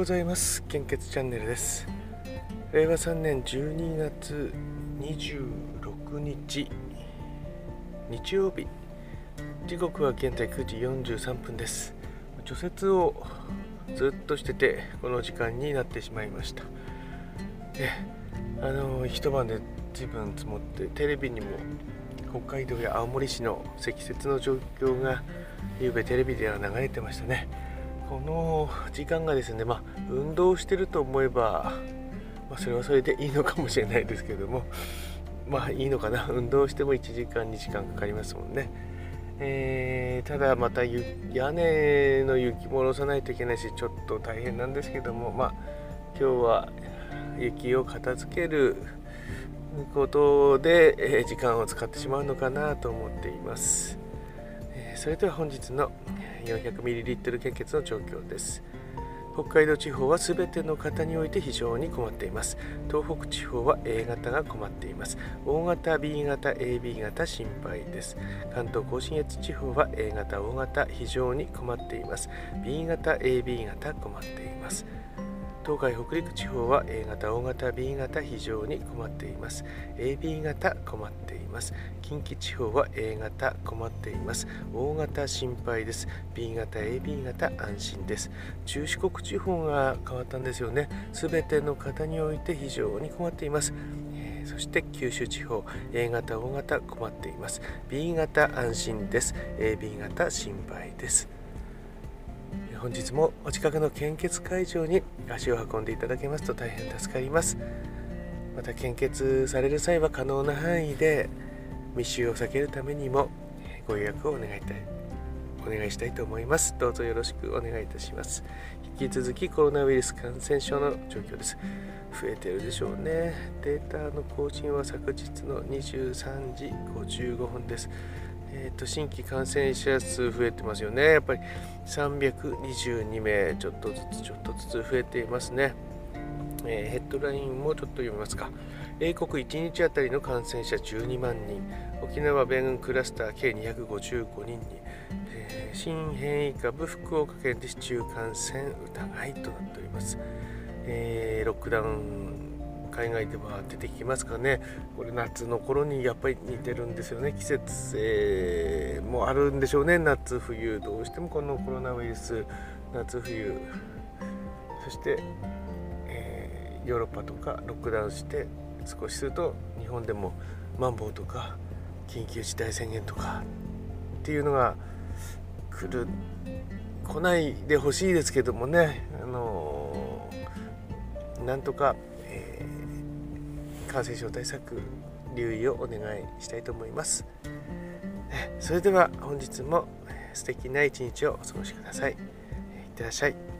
ございます。献血チャンネルです。令和3年12月26日日曜日。時刻は現在9時43分です。除雪をずっとしててこの時間になってしまいました。であの一晩で随分積もってテレビにも北海道や青森市の積雪の状況が昨べテレビでは流れてましたね。この時間がですねまあ運動してると思えば、まあ、それはそれでいいのかもしれないですけどもまあいいのかな？運動しても1時間2時間かかりますもんね。えー、ただまた屋根の雪も下ろさないといけないしちょっと大変なんですけどもまあ今日は雪を片付けることで、え時間を使ってしまうのかなと思っています、それでは本日の 400ml 献血の状況です北海道地方は全ての方において非常に困っています。東北地方は A 型が困っています。O 型、B 型、AB 型心配です。関東甲信越地方は A 型、O 型非常に困っています。B 型、AB 型困っています。東海北陸地方は A 型、O 型、B 型非常に困っています。AB 型困っています。近畿地方は A 型困っています。O 型心配です。B 型、AB 型安心です。中四国地方が変わったんですよね。すべての方において非常に困っています。そして九州地方 A 型、O 型困っています。B 型安心です。AB 型心配です。本日もお近くの献血会場に足を運んでいただけますと大変助かります。また献血される際は可能な範囲で密集を避けるためにもご予約をお願いいたいお願いしたいと思います。どうぞよろしくお願いいたします。引き続きコロナウイルス感染症の状況です。増えてるでしょうね。データの更新は昨日の23時55分です。えーと、新規感染者数増えてますよね。やっぱり322名、ちょっとずつちょっとずつ増えていますね。えー、ヘッドラインもちょっと読みますか。英国1日あたりの感染者12万人、沖縄米軍クラスター計255人に、えー、新変異株福岡県で市中感染疑いとなっております。えー、ロックダウン海外では出てきますかね。これ夏の頃にやっぱり似てるんですよね。季節性もあるんでしょうね。夏冬どうしてもこのコロナウイルス夏冬。そして、えー、ヨーロッパとかロックダウンして少しすると日本でもマンボウとか緊急事態宣言とかっていうのが来る来ないでほしいですけどもね。あのなんとか感染症対策留意をお願いしたいと思います。それでは本日も素敵な一日をお過ごしください。いってらっしゃい。